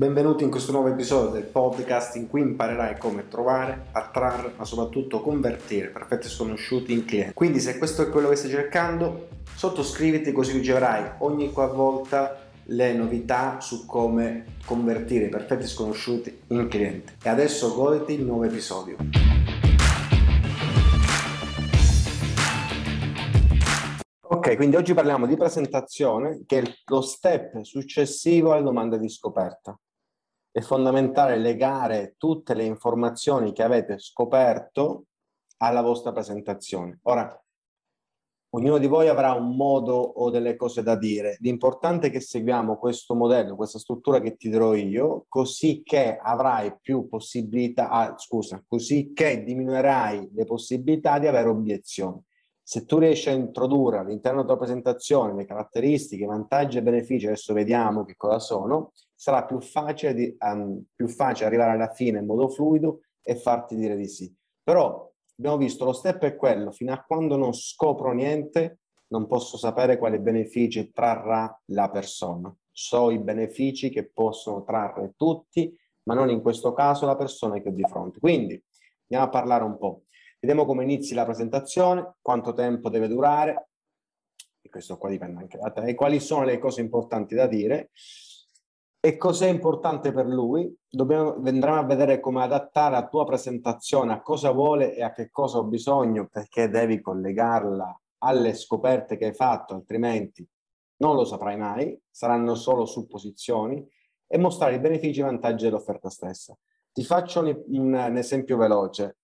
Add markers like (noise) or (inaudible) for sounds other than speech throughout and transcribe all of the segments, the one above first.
Benvenuti in questo nuovo episodio del podcast in cui imparerai come trovare, attrarre, ma soprattutto convertire perfetti sconosciuti in clienti. Quindi se questo è quello che stai cercando, sottoscriviti così riceverai ogni qualvolta le novità su come convertire i perfetti sconosciuti in clienti. E adesso goditi il nuovo episodio. Ok, quindi oggi parliamo di presentazione, che è lo step successivo alle domande di scoperta è fondamentale legare tutte le informazioni che avete scoperto alla vostra presentazione. Ora, ognuno di voi avrà un modo o delle cose da dire. L'importante è che seguiamo questo modello, questa struttura che ti dirò io, così che avrai più possibilità, ah, scusa, così che diminuirai le possibilità di avere obiezioni. Se tu riesci a introdurre all'interno della tua presentazione le caratteristiche, i vantaggi e benefici, adesso vediamo che cosa sono, sarà più facile, di, um, più facile arrivare alla fine in modo fluido e farti dire di sì. Però abbiamo visto, lo step è quello, fino a quando non scopro niente, non posso sapere quali benefici trarrà la persona. So i benefici che possono trarre tutti, ma non in questo caso la persona che ho di fronte. Quindi andiamo a parlare un po'. Vediamo come inizi la presentazione, quanto tempo deve durare, e questo qua dipende anche da te, e quali sono le cose importanti da dire e cos'è importante per lui. Dobbiamo, andremo a vedere come adattare la tua presentazione a cosa vuole e a che cosa ho bisogno, perché devi collegarla alle scoperte che hai fatto, altrimenti non lo saprai mai, saranno solo supposizioni, e mostrare i benefici e i vantaggi dell'offerta stessa. Ti faccio un, un esempio veloce.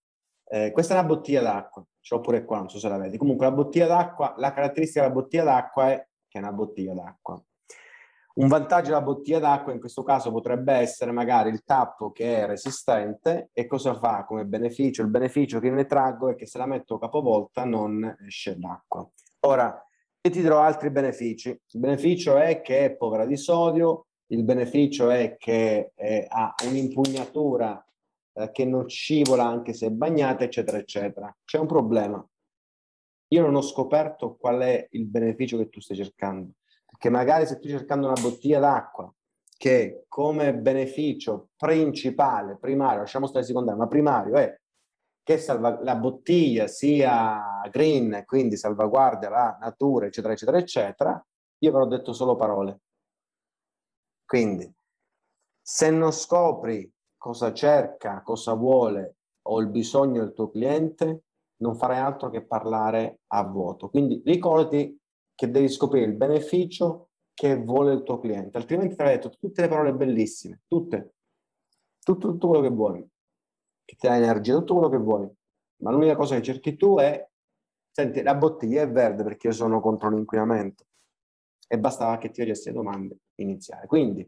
Eh, questa è una bottiglia d'acqua, ce l'ho pure qua, non so se la vedi. Comunque la bottiglia d'acqua, la caratteristica della bottiglia d'acqua è che è una bottiglia d'acqua. Un vantaggio della bottiglia d'acqua in questo caso potrebbe essere magari il tappo che è resistente e cosa fa come beneficio? Il beneficio che ne traggo è che se la metto capovolta non esce l'acqua. Ora, io ti dirò altri benefici. Il beneficio è che è povera di sodio, il beneficio è che eh, ha un'impugnatura eh, che non scivola anche se è bagnata, eccetera, eccetera. C'è un problema. Io non ho scoperto qual è il beneficio che tu stai cercando che magari se tu cercando una bottiglia d'acqua che come beneficio principale, primario, lasciamo stare secondario, ma primario è che salva, la bottiglia sia green, quindi salvaguardia la natura, eccetera, eccetera, eccetera, io avrò detto solo parole. Quindi, se non scopri cosa cerca, cosa vuole o il bisogno del tuo cliente, non farai altro che parlare a vuoto. Quindi ricordati che devi scoprire il beneficio che vuole il tuo cliente, altrimenti ti avrei detto tutte le parole bellissime, tutte, tutto, tutto quello che vuoi, che ti dà energia, tutto quello che vuoi, ma l'unica cosa che cerchi tu è, senti, la bottiglia è verde perché io sono contro l'inquinamento. E bastava che ti facessi le domande iniziare. Quindi,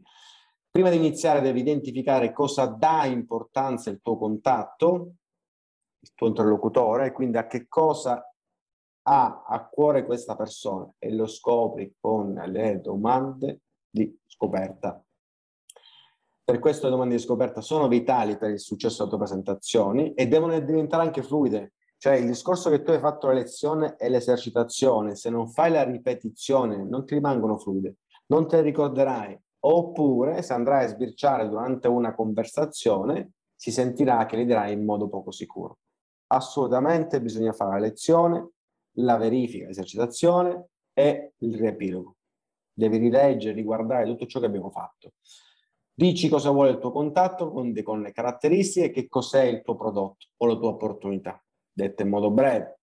prima di iniziare devi identificare cosa dà importanza il tuo contatto, il tuo interlocutore, quindi a che cosa ha a cuore questa persona e lo scopri con le domande di scoperta. Per questo le domande di scoperta sono vitali per il successo delle tue presentazioni e devono diventare anche fluide. Cioè il discorso che tu hai fatto la lezione e l'esercitazione, se non fai la ripetizione non ti rimangono fluide, non te le ricorderai. Oppure se andrai a sbirciare durante una conversazione si sentirà che le dirai in modo poco sicuro. Assolutamente bisogna fare la lezione, la verifica, l'esercitazione e il riepilogo. Devi rileggere, riguardare tutto ciò che abbiamo fatto. Dici cosa vuole il tuo contatto con, con le caratteristiche, che cos'è il tuo prodotto o la tua opportunità. Dette in modo breve,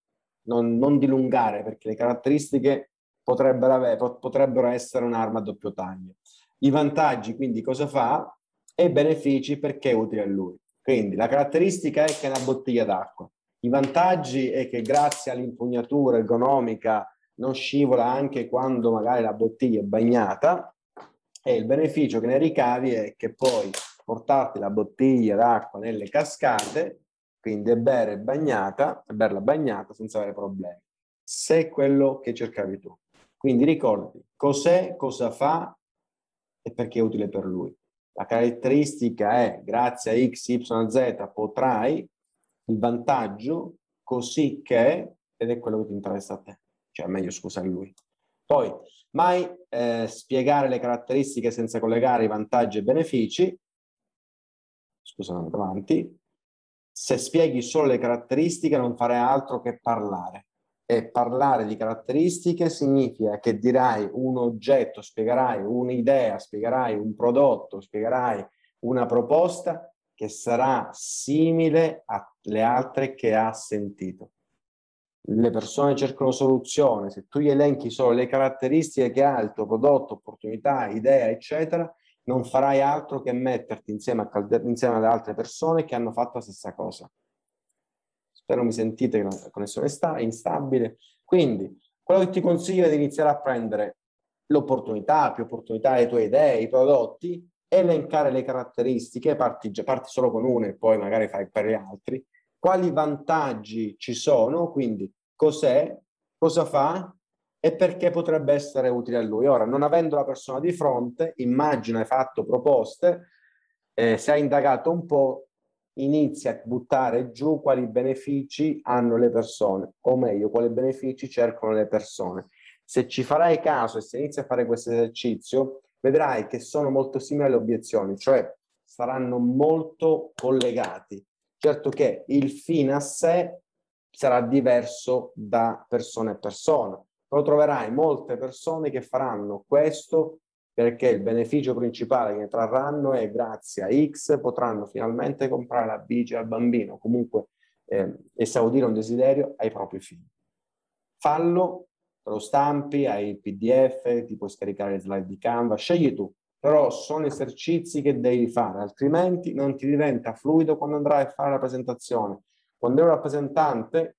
non, non dilungare perché le caratteristiche potrebbero, avere, potrebbero essere un'arma a doppio taglio. I vantaggi, quindi, cosa fa? E i benefici perché è utile a lui. Quindi la caratteristica è che è una bottiglia d'acqua. I vantaggi è che grazie all'impugnatura ergonomica non scivola anche quando magari la bottiglia è bagnata e il beneficio che ne ricavi è che puoi portarti la bottiglia d'acqua nelle cascate, quindi bere bagnata, berla bagnata senza avere problemi, se è quello che cercavi tu. Quindi ricordi cos'è, cosa fa e perché è utile per lui. La caratteristica è grazie a X, Y, Z potrai il vantaggio così che, ed è quello che ti interessa a te, cioè meglio scusa lui. Poi, mai eh, spiegare le caratteristiche senza collegare i vantaggi e benefici. Scusa, andiamo avanti. Se spieghi solo le caratteristiche non farai altro che parlare. E parlare di caratteristiche significa che dirai un oggetto, spiegherai un'idea, spiegherai un prodotto, spiegherai una proposta che sarà simile alle altre che ha sentito. Le persone cercano soluzione, se tu gli elenchi solo le caratteristiche che ha il tuo prodotto, opportunità, idea, eccetera, non farai altro che metterti insieme, a, insieme alle altre persone che hanno fatto la stessa cosa. Spero mi sentite che la connessione è instabile. Quindi, quello che ti consiglio è di iniziare a prendere l'opportunità, più opportunità, le tue idee, i prodotti, elencare le caratteristiche, parti, parti solo con una e poi magari fai per gli altri, quali vantaggi ci sono, quindi cos'è, cosa fa e perché potrebbe essere utile a lui. Ora, non avendo la persona di fronte, immagina, hai fatto proposte, eh, se hai indagato un po', inizia a buttare giù quali benefici hanno le persone, o meglio, quali benefici cercano le persone. Se ci farai caso e se inizi a fare questo esercizio, vedrai che sono molto simili alle obiezioni, cioè saranno molto collegati. Certo che il fine a sé sarà diverso da persona a persona, però troverai molte persone che faranno questo perché il beneficio principale che ne trarranno è grazie a X potranno finalmente comprare la bici al bambino, comunque eh, esaudire un desiderio ai propri figli. Fallo lo stampi, hai il PDF, ti puoi scaricare le slide di Canva, scegli tu, però sono esercizi che devi fare, altrimenti non ti diventa fluido quando andrai a fare la presentazione. Quando ero rappresentante,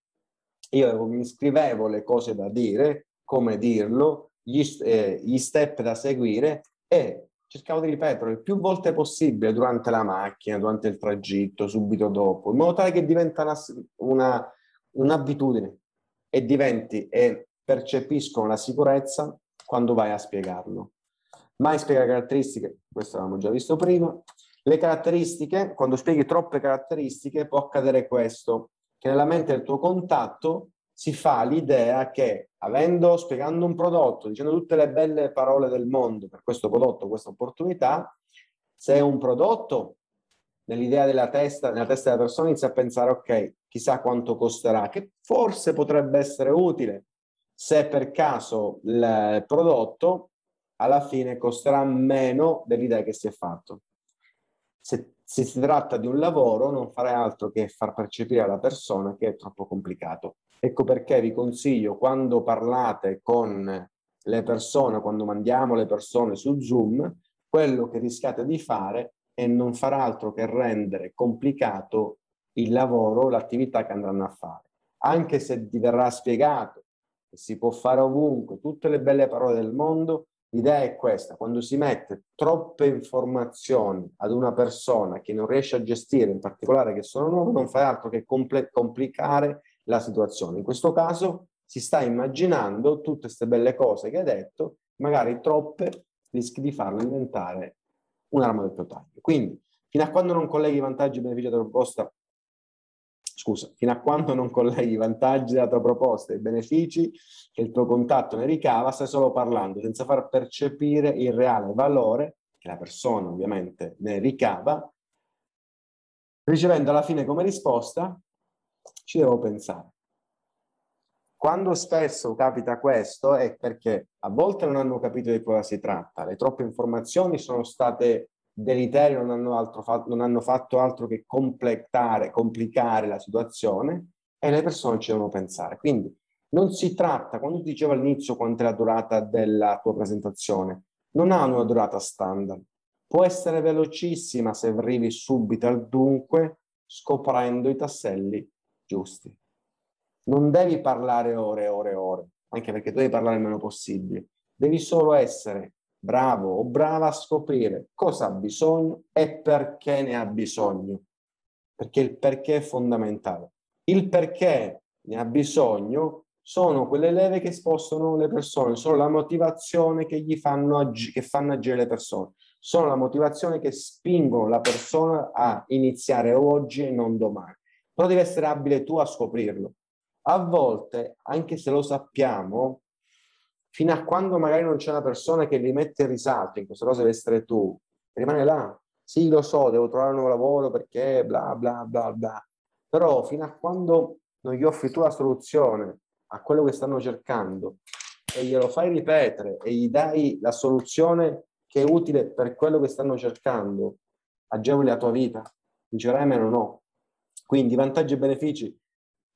io mi scrivevo le cose da dire, come dirlo, gli, eh, gli step da seguire e cercavo di ripeterlo il più volte possibile durante la macchina, durante il tragitto, subito dopo, in modo tale che diventa una, una, un'abitudine e diventi, e percepiscono la sicurezza quando vai a spiegarlo. Mai spiega caratteristiche, questo l'abbiamo già visto prima. Le caratteristiche, quando spieghi troppe caratteristiche, può accadere questo, che nella mente del tuo contatto si fa l'idea che avendo, spiegando un prodotto, dicendo tutte le belle parole del mondo per questo prodotto, questa opportunità, se è un prodotto, nell'idea della testa, nella testa della persona inizia a pensare, ok, chissà quanto costerà, che forse potrebbe essere utile, se per caso il prodotto alla fine costerà meno dell'idea che si è fatto. Se, se, si tratta di un lavoro, non farei altro che far percepire alla persona che è troppo complicato. Ecco perché vi consiglio quando parlate con le persone, quando mandiamo le persone su Zoom, quello che rischiate di fare è non far altro che rendere complicato il lavoro, l'attività che andranno a fare. Anche se vi verrà spiegato si può fare ovunque, tutte le belle parole del mondo, l'idea è questa, quando si mette troppe informazioni ad una persona che non riesce a gestire, in particolare che sono nuove, non fa altro che compl- complicare la situazione. In questo caso si sta immaginando tutte queste belle cose che hai detto, magari troppe, rischi di farlo diventare un'arma del tuo taglio. Quindi, fino a quando non colleghi i vantaggi e benefici della proposta scusa, fino a quando non colleghi i vantaggi della tua proposta e i benefici che il tuo contatto ne ricava, stai solo parlando senza far percepire il reale valore che la persona ovviamente ne ricava, ricevendo alla fine come risposta ci devo pensare. Quando spesso capita questo è perché a volte non hanno capito di cosa si tratta, le troppe informazioni sono state deleteri non hanno, fatto, non hanno fatto altro che completare, complicare la situazione e le persone ci devono pensare. Quindi non si tratta, quando ti dicevo all'inizio quanto è la durata della tua presentazione, non ha una durata standard. Può essere velocissima se arrivi subito al dunque, scoprendo i tasselli giusti. Non devi parlare ore e ore e ore, anche perché devi parlare il meno possibile. Devi solo essere bravo o brava a scoprire cosa ha bisogno e perché ne ha bisogno, perché il perché è fondamentale. Il perché ne ha bisogno sono quelle leve che spostano le persone, sono la motivazione che gli fanno, ag- che fanno agire le persone, sono la motivazione che spingono la persona a iniziare oggi e non domani. Però devi essere abile tu a scoprirlo. A volte, anche se lo sappiamo, fino a quando magari non c'è una persona che li mette in risalto, in questo caso deve essere tu, rimane là. Sì, lo so, devo trovare un nuovo lavoro perché bla bla bla bla. Però fino a quando non gli offri tu la soluzione a quello che stanno cercando e glielo fai ripetere e gli dai la soluzione che è utile per quello che stanno cercando, agevoli la tua vita. Dicerai meno no. Quindi vantaggi e benefici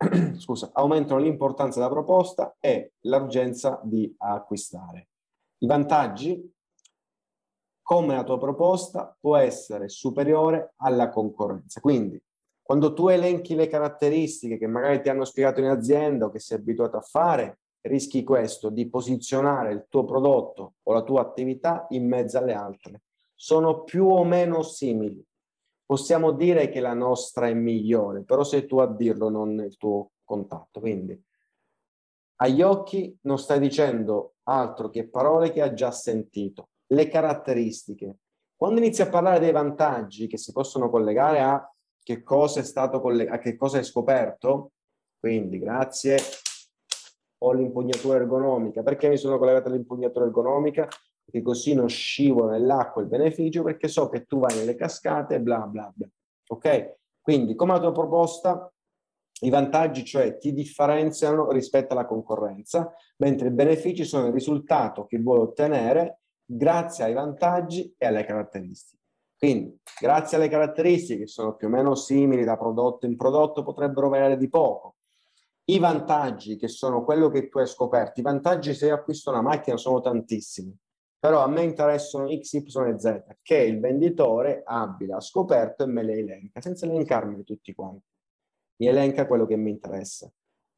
(clears throat) scusa, aumentano l'importanza della proposta e l'urgenza di acquistare. I vantaggi, come la tua proposta può essere superiore alla concorrenza. Quindi, quando tu elenchi le caratteristiche che magari ti hanno spiegato in azienda o che sei abituato a fare, rischi questo di posizionare il tuo prodotto o la tua attività in mezzo alle altre. Sono più o meno simili, possiamo dire che la nostra è migliore, però sei tu a dirlo, non il tuo contatto. Quindi agli occhi non stai dicendo altro che parole che ha già sentito, le caratteristiche. Quando inizi a parlare dei vantaggi che si possono collegare a che cosa è stato collegato, a che cosa hai scoperto, quindi grazie, ho l'impugnatura ergonomica. Perché mi sono collegato all'impugnatura ergonomica? Che così non scivola nell'acqua il beneficio perché so che tu vai nelle cascate bla bla bla. Ok? Quindi, come la tua proposta, i vantaggi, cioè, ti differenziano rispetto alla concorrenza, mentre i benefici sono il risultato che vuoi ottenere grazie ai vantaggi e alle caratteristiche. Quindi, grazie alle caratteristiche che sono più o meno simili da prodotto in prodotto, potrebbero variare di poco. I vantaggi, che sono quello che tu hai scoperto, i vantaggi se acquisto una macchina sono tantissimi però a me interessano X, Y e Z, che il venditore abbia scoperto e me le elenca, senza elencarmi tutti quanti. Mi elenca quello che mi interessa.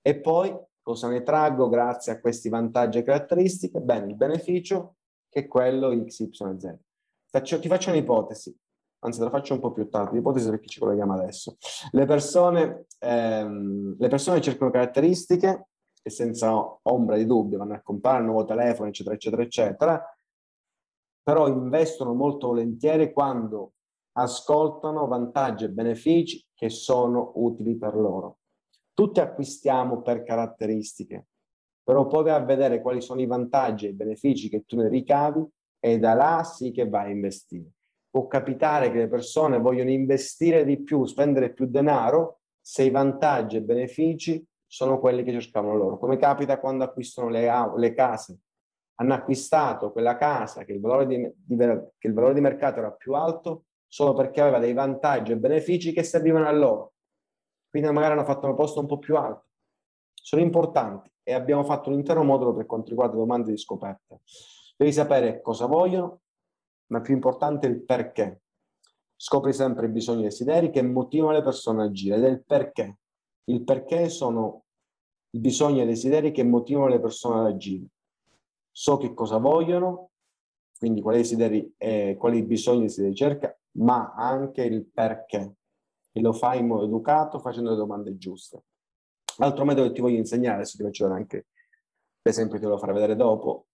E poi cosa ne traggo grazie a questi vantaggi e caratteristiche? Bene, il beneficio che è quello X, Y e Z. Faccio, ti faccio un'ipotesi, anzi te la faccio un po' più tardi, l'ipotesi perché ci colleghiamo adesso. Le persone, ehm, le persone cercano caratteristiche e senza ombra di dubbio vanno a comprare un nuovo telefono, eccetera, eccetera, eccetera, però investono molto volentieri quando ascoltano vantaggi e benefici che sono utili per loro. Tutti acquistiamo per caratteristiche, però poi vai a vedere quali sono i vantaggi e i benefici che tu ne ricavi e da là sì che vai a investire. Può capitare che le persone vogliono investire di più, spendere più denaro se i vantaggi e i benefici sono quelli che cercavano loro. Come capita quando acquistano le, le case hanno acquistato quella casa che il, valore di, di, che il valore di mercato era più alto solo perché aveva dei vantaggi e benefici che servivano a loro. Quindi magari hanno fatto una posta un po' più alta. Sono importanti e abbiamo fatto un intero modulo per quanto riguarda domande di scoperta. Devi sapere cosa vogliono, ma più importante il perché. Scopri sempre i bisogni e i desideri che motivano le persone a agire ed è il perché. Il perché sono i bisogni e i desideri che motivano le persone ad agire so che cosa vogliono, quindi quali desideri, eh, quali bisogni si ricerca, ma anche il perché. E lo fai in modo educato, facendo le domande giuste. L'altro metodo che ti voglio insegnare, adesso ti faccio anche, per esempio te lo farò vedere dopo,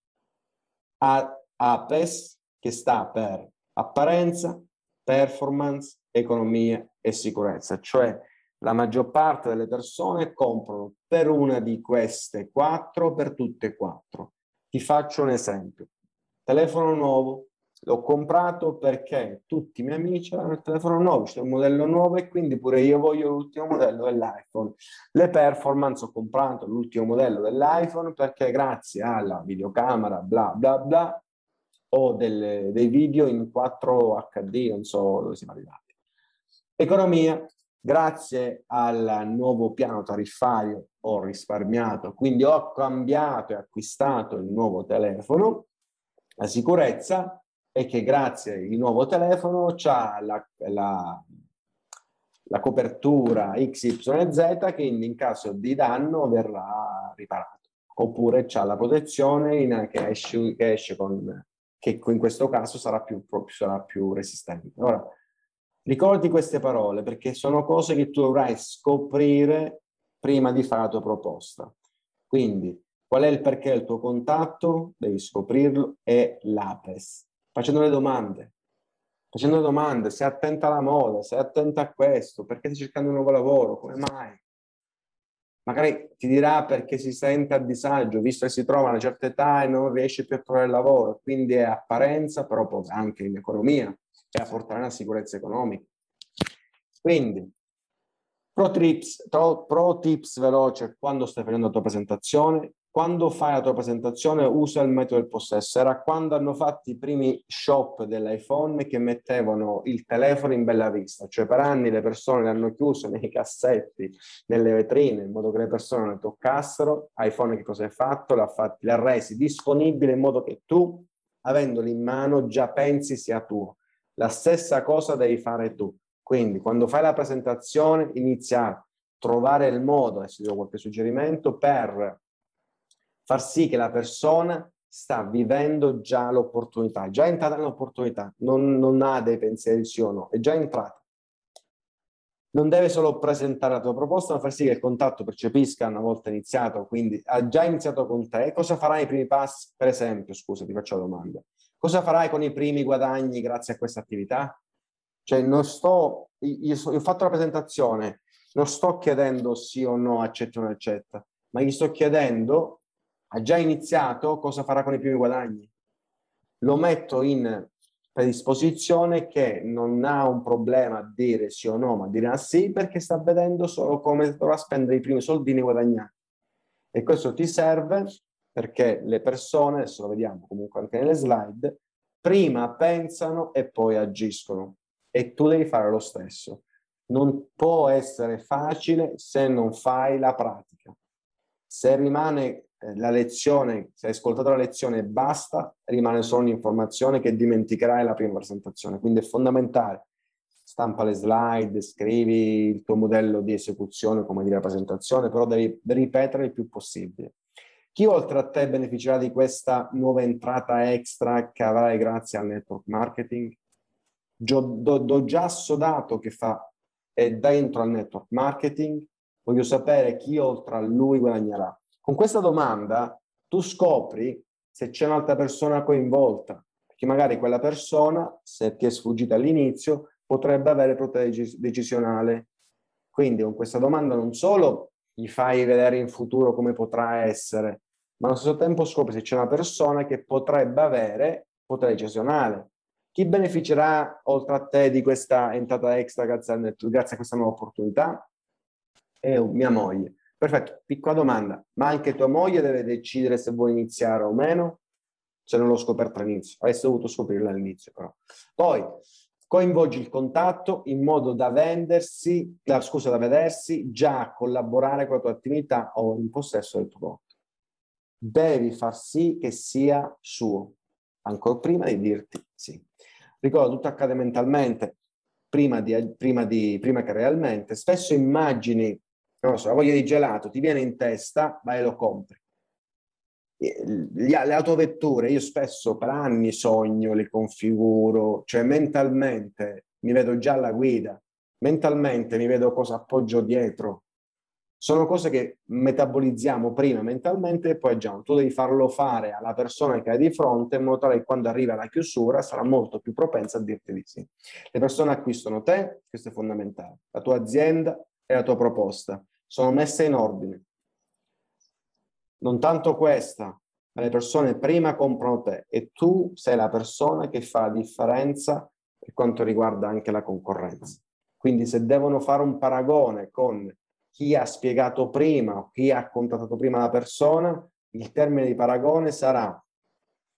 APES, che sta per apparenza, performance, economia e sicurezza, cioè la maggior parte delle persone comprano per una di queste quattro, per tutte e quattro. Ti faccio un esempio. Telefono nuovo, l'ho comprato perché tutti i miei amici hanno il telefono nuovo, c'è un modello nuovo e quindi pure io voglio l'ultimo modello dell'iPhone. Le performance ho comprato l'ultimo modello dell'iPhone perché grazie alla videocamera bla bla bla ho delle, dei video in 4 HD, non so dove siamo arrivati. Economia, grazie al nuovo piano tariffario ho risparmiato, quindi ho cambiato e acquistato il nuovo telefono. La sicurezza è che grazie al nuovo telefono c'ha la, la, la copertura XYZ che in, caso di danno verrà riparato. Oppure c'ha la protezione che, esce, che esce con che in questo caso sarà più, sarà più resistente. Ora, Ricordi queste parole perché sono cose che tu dovrai scoprire prima di fare la tua proposta. Quindi, qual è il perché del tuo contatto? Devi scoprirlo e l'APES. Facendo le domande. Facendo le domande, sei attenta alla moda, sei attenta a questo, perché stai cercando un nuovo lavoro, come mai? Magari ti dirà perché si sente a disagio, visto che si trova a una certa età e non riesce più a trovare lavoro, quindi è apparenza, però anche in economia e a portare una sicurezza economica. Quindi, pro tips, pro tips veloce quando stai facendo la tua presentazione, quando fai la tua presentazione usa il metodo del possesso. Era quando hanno fatto i primi shop dell'iPhone che mettevano il telefono in bella vista, cioè per anni le persone le hanno chiuse nei cassetti, nelle vetrine, in modo che le persone non le toccassero. iPhone che cosa hai fatto? L'ha, fatti, l'ha resi disponibile in modo che tu, avendoli in mano, già pensi sia tuo. La stessa cosa devi fare tu. Quindi quando fai la presentazione inizia a trovare il modo, adesso ti do qualche suggerimento, per far sì che la persona sta vivendo già l'opportunità, già entrata nell'opportunità, non, non ha dei pensieri sì o no, è già entrata. Non deve solo presentare la tua proposta, ma far sì che il contatto percepisca una volta iniziato, quindi ha già iniziato con te. Cosa farai i primi passi? Per esempio, scusa, ti faccio la domanda. Cosa farai con i primi guadagni grazie a questa attività? Cioè, non sto, io, io ho fatto la presentazione, non sto chiedendo sì o no, accetta o non accetta, ma gli sto chiedendo ha già iniziato, cosa farà con i primi guadagni? Lo metto in predisposizione che non ha un problema a dire sì o no, ma dirà sì perché sta vedendo solo come dovrà spendere i primi soldini guadagnati. E questo ti serve perché le persone, adesso lo vediamo comunque anche nelle slide, prima pensano e poi agiscono. E tu devi fare lo stesso. Non può essere facile se non fai la pratica. Se rimane la lezione, se hai ascoltato la lezione e basta, rimane solo un'informazione che dimenticherai la prima presentazione. Quindi è fondamentale. Stampa le slide, scrivi il tuo modello di esecuzione, come dire la presentazione, però devi ripetere il più possibile. Chi oltre a te beneficerà di questa nuova entrata extra che avrai grazie al network marketing? Do, do, do già sodato che fa è dentro al network marketing, voglio sapere chi oltre a lui guadagnerà. Con questa domanda tu scopri se c'è un'altra persona coinvolta, perché magari quella persona, se ti è sfuggita all'inizio, potrebbe avere potere decisionale. Quindi con questa domanda non solo gli fai vedere in futuro come potrà essere, ma allo stesso tempo scopri se c'è una persona che potrebbe avere potere decisionale. Chi beneficerà oltre a te di questa entrata extra grazie a, grazie a questa nuova opportunità? È mia moglie. Perfetto, piccola domanda, ma anche tua moglie deve decidere se vuoi iniziare o meno? Se non l'ho scoperto all'inizio, avresti dovuto scoprirla all'inizio però. Poi, coinvolgi il contatto in modo da vendersi, la, scusa, da vedersi già collaborare con la tua attività o in possesso del tuo prodotto. Devi far sì che sia suo, ancora prima di dirti sì. Ricorda, tutto accade mentalmente, prima, di, prima, di, prima che realmente. Spesso immagini non so, la voglia di gelato ti viene in testa, vai e lo compri. Le autovetture, io spesso per anni sogno, le configuro, cioè mentalmente mi vedo già alla guida, mentalmente mi vedo cosa appoggio dietro. Sono cose che metabolizziamo prima mentalmente e poi agiamo. Tu devi farlo fare alla persona che hai di fronte in modo tale che quando arriva la chiusura sarà molto più propensa a dirti di sì. Le persone acquistano te, questo è fondamentale, la tua azienda e la tua proposta sono messe in ordine. Non tanto questa, ma le persone prima comprano te e tu sei la persona che fa la differenza per quanto riguarda anche la concorrenza. Quindi se devono fare un paragone con chi ha spiegato prima o chi ha contattato prima la persona, il termine di paragone sarà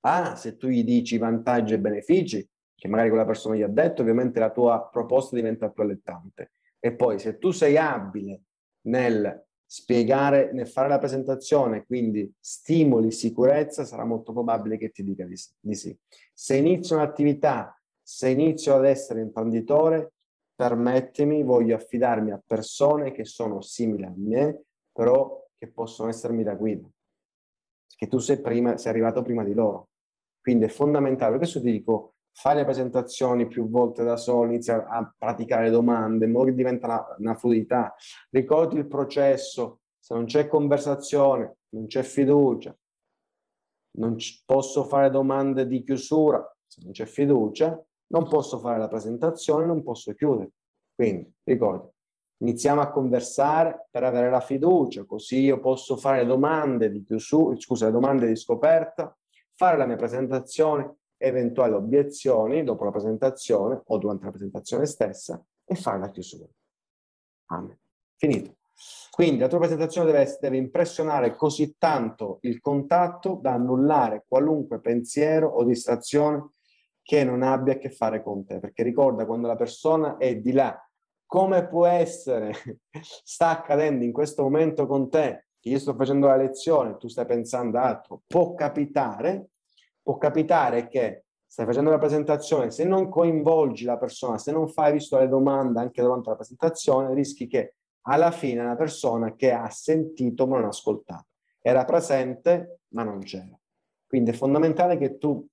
ah, se tu gli dici vantaggi e benefici, che magari quella persona gli ha detto, ovviamente la tua proposta diventa più allettante. E poi se tu sei abile nel spiegare, nel fare la presentazione, quindi stimoli sicurezza, sarà molto probabile che ti dica di, sì. Se inizio un'attività, se inizio ad essere imprenditore, permettimi, voglio affidarmi a persone che sono simili a me, però che possono essermi da guida. Che tu sei, prima, sei arrivato prima di loro. Quindi è fondamentale, questo ti dico, fare le presentazioni più volte da solo, inizia a praticare domande, in modo che diventa una, una fluidità. Ricordi il processo, se non c'è conversazione, non c'è fiducia, non c- posso fare domande di chiusura, se non c'è fiducia, non posso fare la presentazione, non posso chiudere. Quindi, ricordi, iniziamo a conversare per avere la fiducia, così io posso fare domande di chiusura, scusa, domande di scoperta, fare la mia presentazione, eventuali obiezioni dopo la presentazione o durante la presentazione stessa e fare la chiusura. Amen. Finito. Quindi la tua presentazione deve, deve impressionare così tanto il contatto da annullare qualunque pensiero o distrazione che non abbia a che fare con te. Perché ricorda, quando la persona è di là, come può essere, (laughs) sta accadendo in questo momento con te, che io sto facendo la lezione, tu stai pensando altro, può capitare, può capitare che stai facendo la presentazione, se non coinvolgi la persona, se non fai visto le domande anche durante la presentazione, rischi che alla fine una persona che ha sentito ma non ha ascoltato. Era presente ma non c'era. Quindi è fondamentale che tu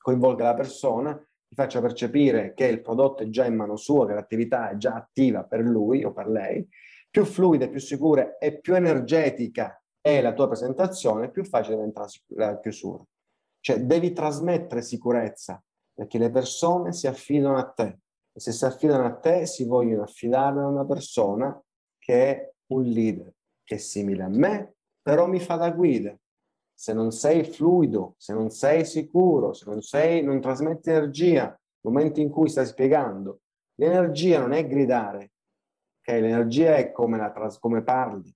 coinvolga la persona, ti faccia percepire che il prodotto è già in mano sua, che l'attività è già attiva per lui o per lei. Più fluida, più sicura e più energetica è la tua presentazione, più facile diventa la chiusura. Cioè devi trasmettere sicurezza perché le persone si affidano a te e se si affidano a te si vogliono affidare a una persona che è un leader, che è simile a me, però mi fa da guida. Se non sei fluido, se non sei sicuro, se non, sei, non trasmetti energia nel momento in cui stai spiegando, l'energia non è gridare, okay? l'energia è come, la come parli,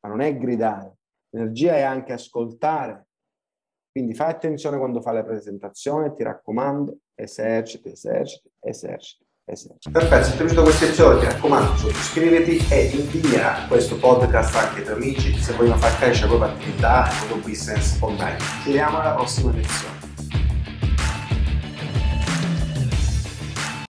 ma non è gridare. L'energia è anche ascoltare. Quindi fai attenzione quando fai la presentazione, ti raccomando, eserciti, eserciti, eserciti. Perfetto, se ti è piaciuto questo episodio ti raccomando sottoscriviti e invia questo podcast anche ai tuoi amici se vogliono far crescere la propria attività e il tuo business online. Ci vediamo alla prossima lezione.